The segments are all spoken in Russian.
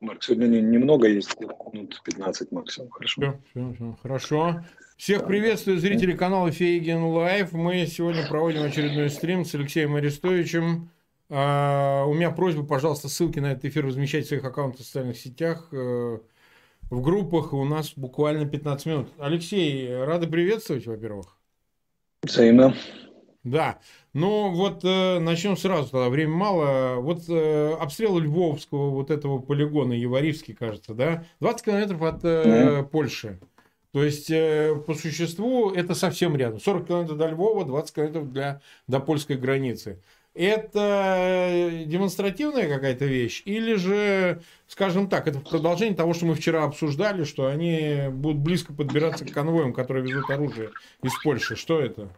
Марк, сегодня немного есть, минут 15 максимум, хорошо? Все, все, все, хорошо. Всех приветствую зрителей канала Фейгин Live. Мы сегодня проводим очередной стрим с Алексеем Арестовичем. А, у меня просьба, пожалуйста, ссылки на этот эфир размещать в своих аккаунтах в социальных сетях, э, в группах. У нас буквально 15 минут. Алексей, рады приветствовать, во-первых. Взаимно. Да. Ну, вот э, начнем сразу, тогда время мало. Вот э, обстрел Львовского вот этого полигона, Яворивский, кажется, да? 20 километров от э. Польши. То есть, э, по существу, это совсем рядом. 40 километров до Львова, 20 километров для, до польской границы. Это демонстративная какая-то вещь? Или же, скажем так, это продолжение того, что мы вчера обсуждали, что они будут близко подбираться к конвоям, которые везут оружие из Польши? Что это?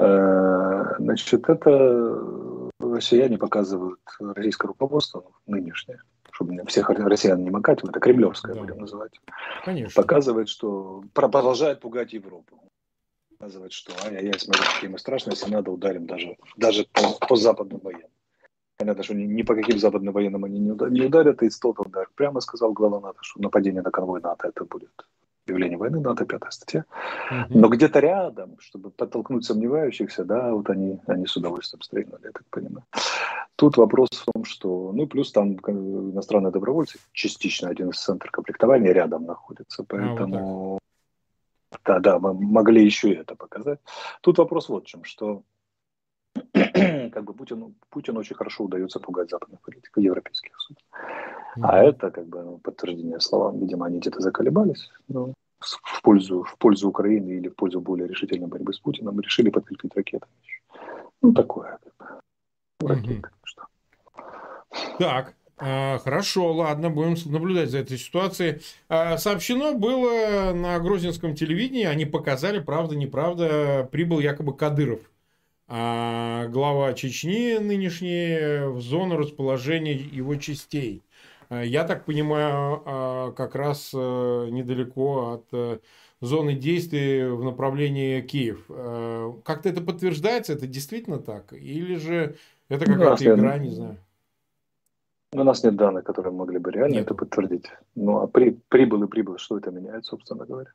Э, значит, это россияне показывают российское руководство нынешнее, чтобы всех россиян не макать, это кремлевское да. будем называть. Конечно. Показывает, что продолжает пугать Европу. Показывает, что ай-яй-яй, смотрите, какие мы страшные, если надо, ударим даже, даже по, по западным военным. Понятно, что ни, ни по каким западным военным они не ударят, и Столтенберг прямо сказал глава НАТО, что нападение на конвой НАТО это будет объявление войны, НАТО, пятая статья. Угу. Но где-то рядом, чтобы подтолкнуть сомневающихся, да, вот они, они с удовольствием стрельнули, я так понимаю. Тут вопрос в том, что, ну, плюс там иностранные добровольцы, частично один из центров комплектования рядом находится, поэтому, а, вот да, да, мы могли еще и это показать. Тут вопрос вот в чем, что как бы Путину, Путину очень хорошо удается пугать западных политиков, европейских судей. Mm-hmm. А это как бы ну, подтверждение словам. Видимо, они где-то заколебались но в, пользу, в пользу Украины или в пользу более решительной борьбы с Путиным решили подкрепить ракетами. Ну, такое. Ракеты, mm-hmm. что. Так, а, Хорошо, ладно, будем наблюдать за этой ситуацией. А, сообщено было на грузинском телевидении, они показали, правда, неправда, прибыл якобы Кадыров а глава Чечни нынешний в зону расположения его частей. А, я так понимаю, а, как раз э, недалеко от э, зоны действия в направлении Киев. Как-то это подтверждается? Это действительно так? Или же это какая-то игра, не знаю? У нас нет данных, которые могли бы реально нет. это подтвердить. Ну, а при, прибыл и прибыл, что это меняет, собственно говоря?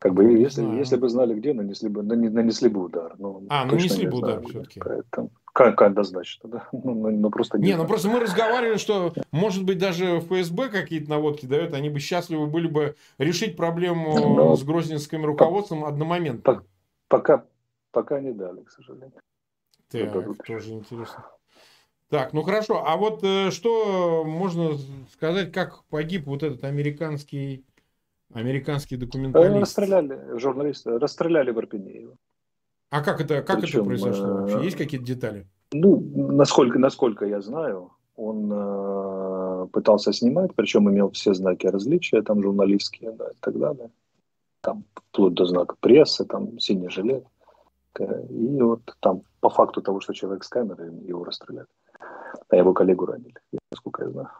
Как бы, если, если бы знали, где, нанесли бы, нанесли бы удар. Но а, нанесли бы удар все-таки. Поэтому, как, однозначно, да. Ну, ну, ну просто не, не ну просто мы разговаривали, что, может быть, даже ФСБ какие-то наводки дает, они бы счастливы были бы решить проблему Но с грозненским руководством по, одномоментно. По, пока, пока не дали, к сожалению. Так, тоже интересно. Так, ну хорошо. А вот э, что можно сказать, как погиб вот этот американский Американские документалисты. Расстреляли журналисты, расстреляли в Ирпене его. А как это, как Причем, это произошло вообще? Есть какие-то детали? Ну, насколько, насколько я знаю, он э, пытался снимать, причем имел все знаки различия, там журналистские, да, и так далее. Там вплоть до знака прессы, там синий жилет. И вот там по факту того, что человек с камерой, его расстреляли. А его коллегу ранили, насколько я знаю.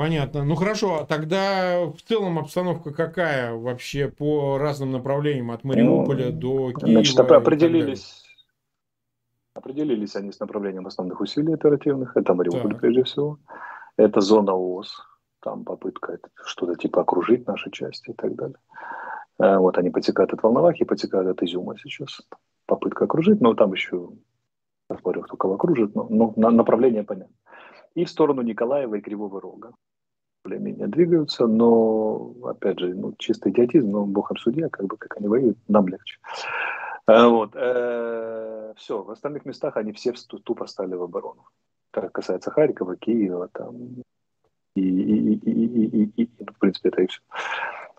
Понятно. Ну хорошо, а тогда в целом обстановка какая вообще по разным направлениям от Мариуполя ну, до Киева? Значит, определились, определились они с направлением основных усилий оперативных. Это Мариуполь так. прежде всего. Это зона ООС. Там попытка что-то типа окружить наши части и так далее. Э, вот они потекают от Волновахи, потекают от Изюма сейчас. Попытка окружить, но там еще посмотрим, кто кого окружит, но, но направление понятно. И в сторону Николаева и Кривого Рога более-менее двигаются, но, опять же, ну, чисто идиотизм, но бог им судья, как бы, как они воюют, нам легче. Э, вот. Э, все, в остальных местах они все тупо стали в оборону. Так касается Харькова, Киева, там, и, и, и, и, и, и, в принципе, это и все.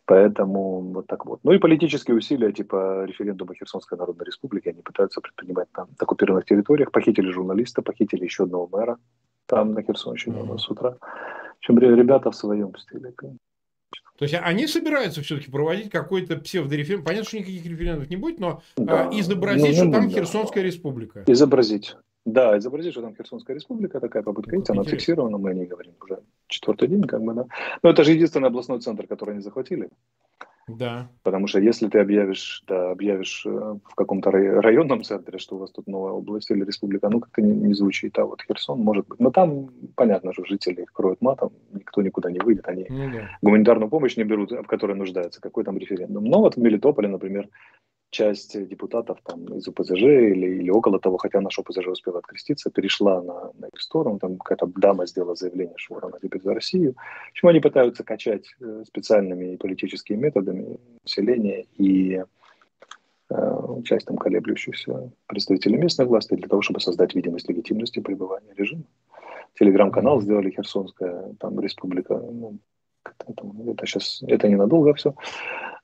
Поэтому вот так вот. Ну и политические усилия типа референдума Херсонской Народной Республики они пытаются предпринимать на оккупированных территориях. Похитили журналиста, похитили еще одного мэра там на Херсонщине mm-hmm. с утра. Причем ребята в своем стиле. То есть они собираются все-таки проводить какой-то псевдореферендум. Понятно, что никаких референдумов не будет, но да. а, изобразить, ну, что ну, там да. Херсонская республика. Изобразить. Да, изобразить, что там Херсонская республика, такая попытка. Видите, она фиксирована, мы не говорим уже четвертый день, как бы, да. Но это же единственный областной центр, который они захватили. Да. Потому что если ты объявишь, да, объявишь э, в каком-то районном центре, что у вас тут новая область или республика, ну как-то не, не звучит. А вот Херсон может быть. Но там понятно, что жители их кроют матом, никто никуда не выйдет, они ну, да. гуманитарную помощь не берут, в которой нуждаются. Какой там референдум? Но вот в Мелитополе, например, часть депутатов там из УПЗЖ или, или около того, хотя наш ОПЗЖ успел откреститься, перешла на, на их сторону, там какая-то дама сделала заявление, что она теперь за Россию. Почему они пытаются качать э, специальными политическими методами население и э, часть там колеблющихся представителей местной власти для того, чтобы создать видимость легитимности пребывания режима. Телеграм-канал сделали Херсонская там республика, ну, это сейчас, это ненадолго все.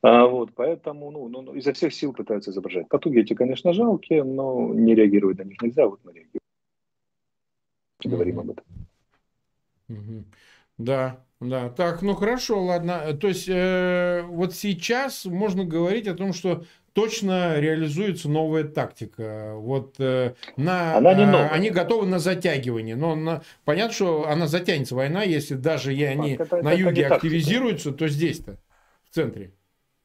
А, вот, поэтому ну, ну, ну, изо всех сил пытаются изображать. Потуги эти, конечно, жалкие, но не реагировать на них нельзя, вот мы реагируем. Говорим об этом. Да, да. Так, ну хорошо, ладно. То есть э, вот сейчас можно говорить о том, что точно реализуется новая тактика. Вот э, на, она не новая. Э, они готовы на затягивание, но на, понятно, что она затянется война, если даже и они это, на это, юге это активизируются, то здесь-то в центре.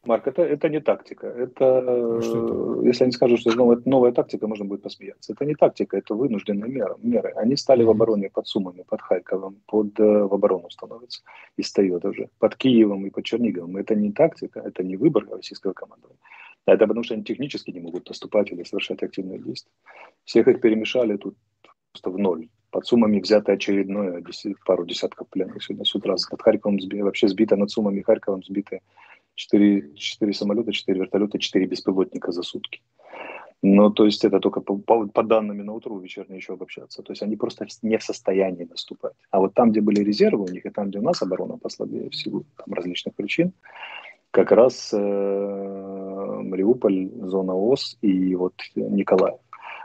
Марк, это, это не тактика. Это, ну, это, если они скажут, что новая, новая тактика, можно будет посмеяться. Это не тактика, это вынужденные меры. меры. Они стали в обороне под Сумами, под Харьковом, под, э, в оборону становятся и стоят уже. Под Киевом и под Черниговым. Это не тактика, это не выбор российского командования. Это потому, что они технически не могут наступать или совершать активные действия. Всех их перемешали тут просто в ноль. Под Сумами взято очередное пару десятков пленных сегодня с утра. Под Харьковом сби, вообще сбито над Сумами и Харьковом сбиты 4, 4 самолета, 4 вертолета, 4 беспилотника за сутки. Но то есть это только по, по, по данным на утру вечернее еще обобщаться. То есть они просто не в состоянии наступать. А вот там, где были резервы у них, и там, где у нас оборона послабее в силу там, различных причин, как раз э, Мариуполь, зона ОС и вот Николаев.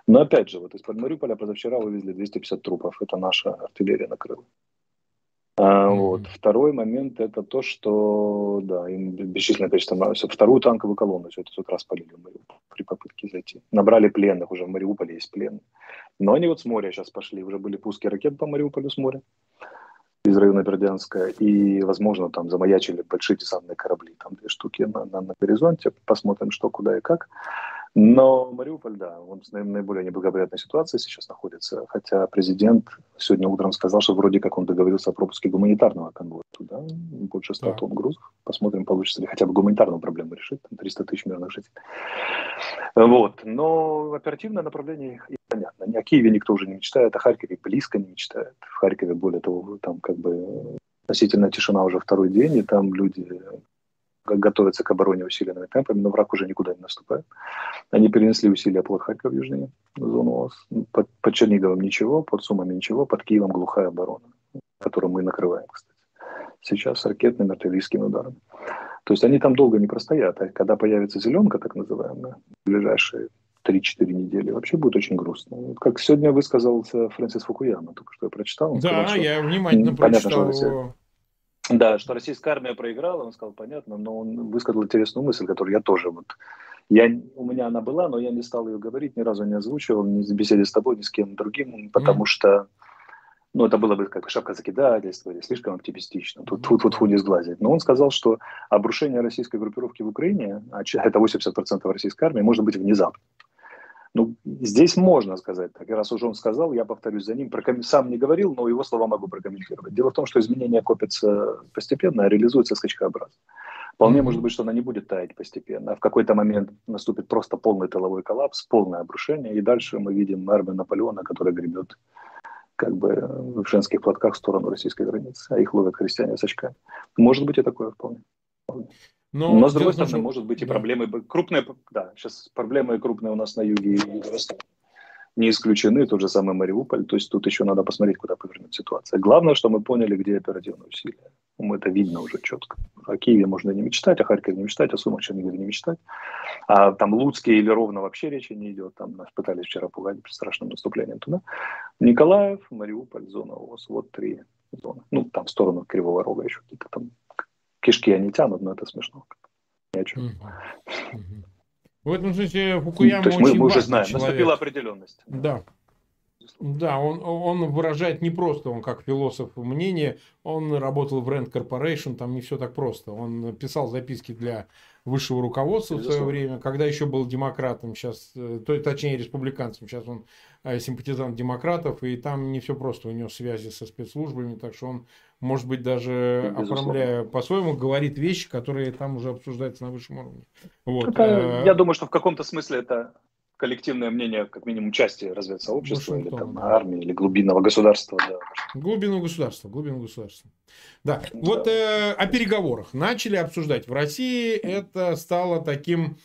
Но опять же, вот из-под Мариуполя позавчера вывезли 250 трупов. Это наша артиллерия накрыла. А, вот. Второй момент это то, что да, им бесчисленное количество вторую танковую колонну все это с утра спалили в Мариуполь при попытке зайти. Набрали пленных, уже в Мариуполе есть пленные. Но они вот с моря сейчас пошли, уже были пуски ракет по Мариуполю с моря из района Бердянска, и, возможно, там замаячили большие десантные корабли, там две штуки на, на, на горизонте, посмотрим, что, куда и как. Но Мариуполь, да, он в наиболее неблагоприятной ситуации сейчас находится, хотя президент сегодня утром сказал, что вроде как он договорился о пропуске гуманитарного конвоя туда, больше 100 да. тонн грузов. Посмотрим, получится ли хотя бы гуманитарную проблему решить, там 300 тысяч мирных жителей. Вот, но оперативное направление понятно. О Киеве никто уже не мечтает, о Харькове близко не мечтает. В Харькове, более того, там как бы относительная тишина уже второй день, и там люди готовятся к обороне усиленными темпами, но враг уже никуда не наступает. Они перенесли усилия под Харьков южнее, зону ОС. Под, под Черниговым ничего, под Сумами ничего, под Киевом глухая оборона, которую мы накрываем, кстати. Сейчас ракетным артиллерийским ударом. То есть они там долго не простоят, а когда появится зеленка, так называемая, в ближайшие 3-4 недели, вообще будет очень грустно. Как сегодня высказался Фрэнсис Фукуяма, только что я прочитал. да, сказал, я внимательно прочитал понятно, что да, что российская армия проиграла, он сказал, понятно, но он высказал интересную мысль, которую я тоже вот... Я, у меня она была, но я не стал ее говорить, ни разу не озвучивал, ни в беседе с тобой, ни с кем другим, потому mm. что ну, это было бы как шапка закидательства или слишком оптимистично. Тут тут вот не сглазить. Но он сказал, что обрушение российской группировки в Украине, а это 80% российской армии, может быть внезапно. Ну, здесь можно сказать так. И раз уже он сказал, я повторюсь за ним. Проком... Сам не говорил, но его слова могу прокомментировать. Дело в том, что изменения копятся постепенно, а реализуются скачкообразно. Вполне mm-hmm. может быть, что она не будет таять постепенно. А в какой-то момент наступит просто полный тыловой коллапс, полное обрушение. И дальше мы видим армию Наполеона, которая гребет как бы в женских платках в сторону российской границы, а их ловят христиане с очками. Может быть и такое вполне. Но, Но с другой стороны, нужно... может быть и да. проблемы крупные, да, сейчас проблемы крупные у нас на юге и не исключены, тот же самый Мариуполь, то есть тут еще надо посмотреть, куда повернет ситуация. Главное, что мы поняли, где оперативные усилия. Мы это видно уже четко. О Киеве можно не мечтать, о Харькове не мечтать, о Сумах Чернигове не мечтать. А там Луцке или Ровно вообще речи не идет. Там нас пытались вчера пугать при страшном наступлении туда. Николаев, Мариуполь, зона ОС. Вот три зоны. Ну, там в сторону Кривого Рога еще какие-то там кишки они тянут, но это смешно. Ни о чем. В этом смысле Фукуяма То есть мы, мы уже знаем, человек. наступила определенность. Да. Да, он, он выражает не просто, он как философ мнение, он работал в Rand Corporation, там не все так просто. Он писал записки для высшего руководства в свое время, когда еще был демократом, сейчас, э, то, точнее республиканцем, сейчас он э, симпатизант демократов, и там не все просто, у него связи со спецслужбами, так что он, может быть, даже Безусловно. оформляя по-своему, говорит вещи, которые там уже обсуждаются на высшем уровне. Вот. Это, э, я думаю, что в каком-то смысле это коллективное мнение, как минимум, части разведсообщества, или там, да. армии, или глубинного государства. Да. Глубинного государства, глубинного государства. Да, да. вот э, о переговорах начали обсуждать. В России это стало таким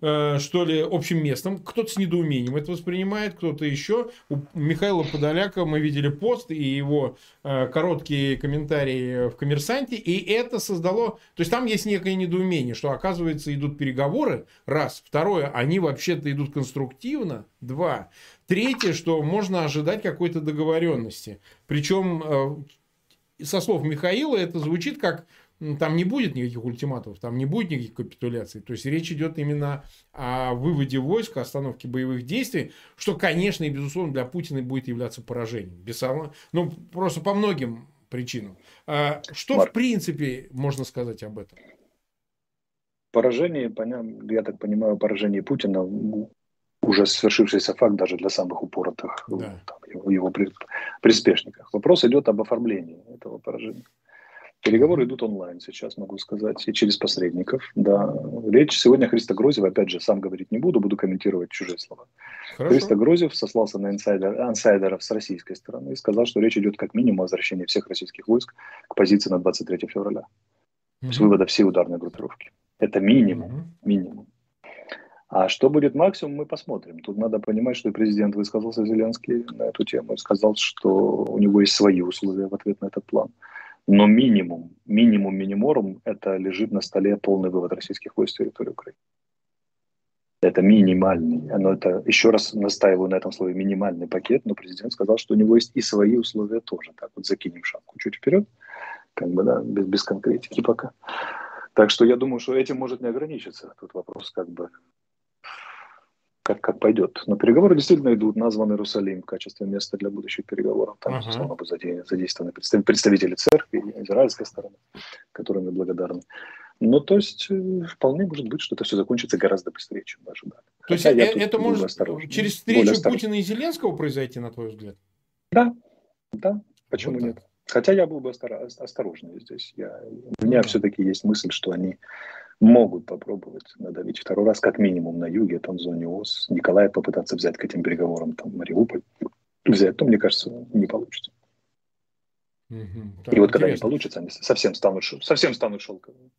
что ли, общим местом. Кто-то с недоумением это воспринимает, кто-то еще. У Михаила Подоляка мы видели пост и его э, короткие комментарии в «Коммерсанте», и это создало... То есть там есть некое недоумение, что, оказывается, идут переговоры, раз. Второе, они вообще-то идут конструктивно, два. Третье, что можно ожидать какой-то договоренности. Причем э, со слов Михаила это звучит как там не будет никаких ультиматумов, там не будет никаких капитуляций. То есть речь идет именно о выводе войск, остановке боевых действий, что, конечно, и безусловно для Путина будет являться поражением. Без ну, просто по многим причинам. А что, Марк. в принципе, можно сказать об этом? Поражение, я так понимаю, поражение Путина уже свершившийся факт даже для самых упоротых да. там, его, его приспешников. Вопрос идет об оформлении этого поражения. Переговоры идут онлайн сейчас, могу сказать, и через посредников. Да. Речь сегодня Христа Грозева, опять же, сам говорить не буду, буду комментировать чужие слова. Хорошо. Христа Грозев сослался на инсайдер, инсайдеров с российской стороны и сказал, что речь идет как минимум о возвращении всех российских войск к позиции на 23 февраля. Mm-hmm. С вывода всей ударной группировки. Это минимум. Mm-hmm. Минимум. А что будет максимум, мы посмотрим. Тут надо понимать, что президент высказался Зеленский на эту тему и сказал, что у него есть свои условия в ответ на этот план. Но минимум, минимум миниморум, это лежит на столе полный вывод российских войск с территории Украины. Это минимальный, но это, еще раз настаиваю на этом слове, минимальный пакет, но президент сказал, что у него есть и свои условия тоже. Так вот закинем шапку чуть вперед, как бы, да, без, без конкретики пока. Так что я думаю, что этим может не ограничиться. Тут вопрос как бы как, как пойдет. Но переговоры действительно идут. Назван Иерусалим в качестве места для будущих переговоров. Там, uh-huh. будут задействованы представители церкви и израильской стороны, которым мы благодарны. Ну, то есть, э, вполне может быть, что это все закончится гораздо быстрее, чем мы ожидали. То есть, это, это может через встречу Путина и Зеленского произойти, на твой взгляд? Да, да. Почему вот нет? Хотя я был бы осторожнее здесь. Я, у меня mm-hmm. все-таки есть мысль, что они могут попробовать надавить второй раз, как минимум на юге, там в зоне ОС, Николая попытаться взять к этим переговорам, там Мариуполь взять, то, мне кажется, не получится. Угу. Так, И вот когда не получится, они совсем станут, совсем станут шелковыми.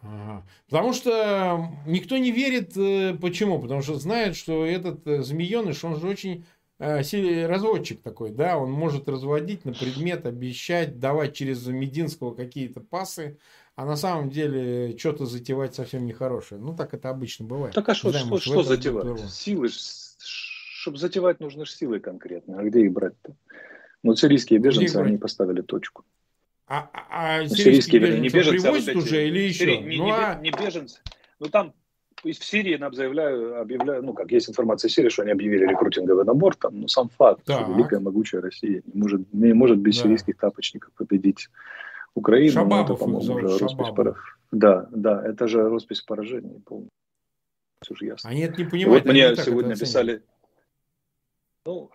Ага. Потому что никто не верит, э, почему? Потому что знает, что этот э, змееныш, он же очень э, разводчик такой, да, он может разводить на предмет, обещать, давать через Мединского какие-то пасы, а на самом деле что-то затевать совсем нехорошее. Ну, так это обычно бывает. Так а что, что, что затевать? Силы, чтобы затевать, нужны же силы конкретно. А где их брать-то? Ну, сирийские беженцы, они поставили точку. А, а, а ну, сирийские, беженцы не беженцы, а вот эти, уже или еще? Сири... Не, ну, не, а... не беженцы. Ну, там в Сирии объявляю, объявляю, ну, как есть информация в Сирии, что они объявили рекрутинговый набор, там, ну, сам факт, так. что великая могучая Россия не может, не может без да. сирийских тапочников победить Украину. Шабабов это, по-моему, уже роспись пора... Да, да, это же роспись поражений полная. Все же ясно. Они это не понимают. Вот мне сегодня написали, ну,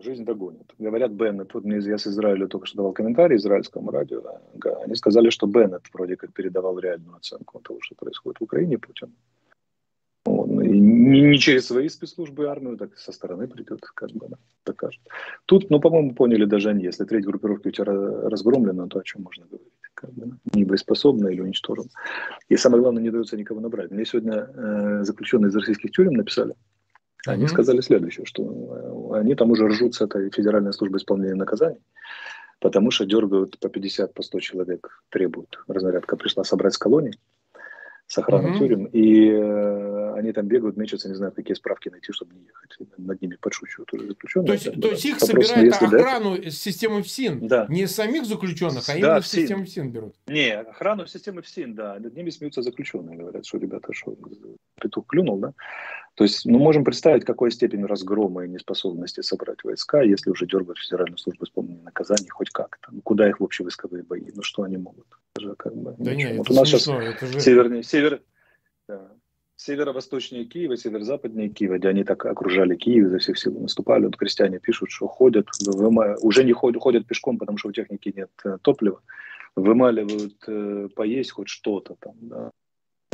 жизнь догонит. Говорят, Беннет, вот мне я с Израиля только что давал комментарий израильскому радио, они сказали, что Беннет вроде как передавал реальную оценку того, что происходит в Украине Путин. Не, не через свои спецслужбы и армию, так со стороны придет, как бы, да, докажет. Тут, ну, по-моему, поняли даже они, если треть группировки у тебя разгромлена, то о чем можно говорить? Как бы, да? Не боеспособна или уничтожена. И самое главное, не дается никого набрать. Мне сегодня э, заключенные из российских тюрем написали, они mm-hmm. сказали следующее, что э, они там уже ржут с этой Федеральной службой исполнения наказаний, потому что дергают по 50, по 100 человек, требуют. Разнарядка пришла собрать с колоний, с охраной mm-hmm. тюрем, и э, они там бегают, мечутся, не знаю, какие справки найти, чтобы не ехать. Над ними подшучивают уже заключенные. То есть, да, то есть их собирают охрану да, системы ФСИН, да. не самих заключенных, а именно да, в систему ФСИН берут? Не, охрану системы ФСИН, да. Над ними смеются заключенные, говорят, что ребята, что петух клюнул, да? То есть, ну, можем представить, какой степень разгрома и неспособности собрать войска, если уже дергать Федеральную службу исполнения наказаний хоть как-то. Ну, куда их в общевойсковые бои? Ну, что они могут? Это же как бы... Да нет, вот у нас смешно, сейчас это же... северный, север, да, северо-восточнее Киева, северо-западнее Киева, где они так окружали Киев, изо всех сил наступали. Вот крестьяне пишут, что ходят, уже не ходят, ходят пешком, потому что у техники нет э, топлива, вымаливают э, поесть хоть что-то там, да.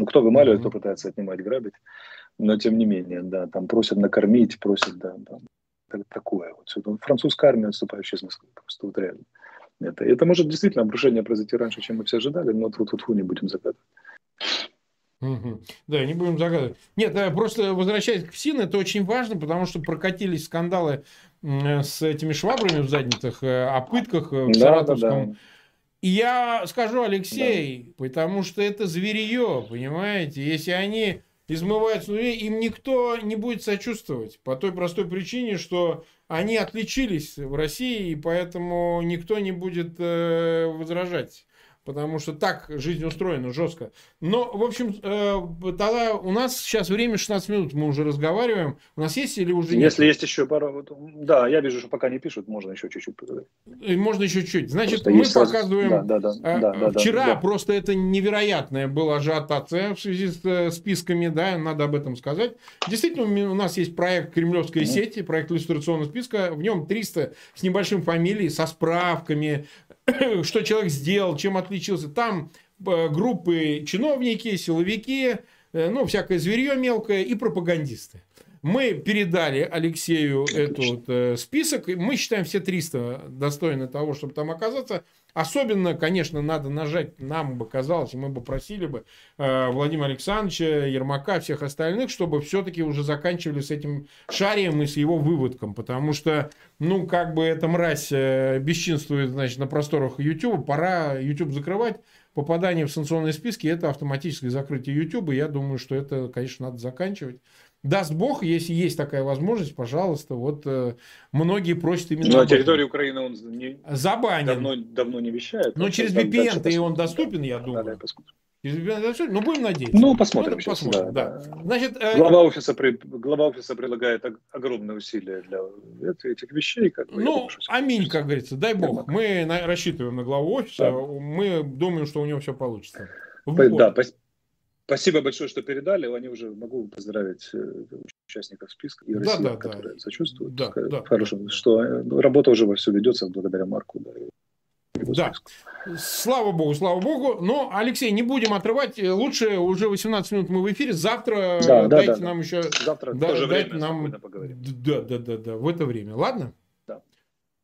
Ну, кто вымаливает, mm-hmm. кто пытается отнимать, грабить. Но тем не менее, да, там просят накормить, просят, да, там, такое вот. Ну, французская армия, отступающая из Москвы, просто вот реально. Это, это может действительно обрушение произойти раньше, чем мы все ожидали, но тут тут не будем загадывать. Угу. Да, не будем загадывать. Нет, да, просто возвращаясь к ФСИН, это очень важно, потому что прокатились скандалы с этими швабрами в задницах, э, о пытках в да, Саратовском. Да, да. Я скажу, Алексей, да. потому что это зверье, понимаете? Если они измывают снури, им никто не будет сочувствовать. По той простой причине, что они отличились в России, и поэтому никто не будет э, возражать потому что так жизнь устроена жестко. Но, в общем, э, тогда у нас сейчас время 16 минут, мы уже разговариваем. У нас есть или уже нет? Если есть еще пару... Да, я вижу, что пока не пишут, можно еще чуть-чуть поговорить. Можно еще чуть-чуть. Значит, просто мы показываем... Да, да, да, э, да, да, вчера да. просто это невероятное было ажиотация в связи с э, списками, да, надо об этом сказать. Действительно, у нас есть проект «Кремлевская mm-hmm. сеть», проект иллюстрационного списка, в нем 300 с небольшим фамилий, со справками, что человек сделал, чем отличился. Там э, группы чиновники, силовики, э, ну, всякое зверье мелкое и пропагандисты. Мы передали Алексею этот э, список. Мы считаем все 300 достойны того, чтобы там оказаться. Особенно, конечно, надо нажать, нам бы казалось, мы бы просили бы э, Владимира Александровича, Ермака, всех остальных, чтобы все-таки уже заканчивали с этим шарием и с его выводком. Потому что, ну, как бы эта мразь э, бесчинствует, значит, на просторах YouTube, пора YouTube закрывать. Попадание в санкционные списки – это автоматическое закрытие YouTube. И я думаю, что это, конечно, надо заканчивать. Даст Бог, если есть такая возможность, пожалуйста, вот э, многие просят именно... Но на территории Украины он не... забанен. Давно, давно не вещает. Но через VPN-то и он доступен, я думаю. Да, да, ну будем надеяться. Ну, посмотрим. Ну, сейчас, посмотрим, да. да. Значит, э... глава, офиса при... глава офиса предлагает огромные усилия для этих вещей. Как бы, ну, думаю, аминь, как говорится, дай Бог. Мы на... рассчитываем на главу офиса, да. мы думаем, что у него все получится. Вот. Да, Спасибо большое, что передали. Они уже могу поздравить э, участников списка и россиян, да, которые да. сочувствуют. Да, да, Хорошо, что э, работа уже во все ведется благодаря Марку. Да, да. Слава богу, слава богу. Но, Алексей, не будем отрывать. Лучше уже 18 минут мы в эфире. Завтра да, дайте да, да, нам да. еще... Завтра да, тоже дайте время нам... Да, да, да, да, в это время. Ладно? Да.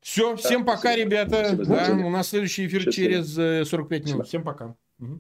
Все, да, всем пока, спасибо. ребята. Спасибо, да, у нас следующий эфир Счастливо. через 45 э, минут. Спасибо. Всем пока. Угу.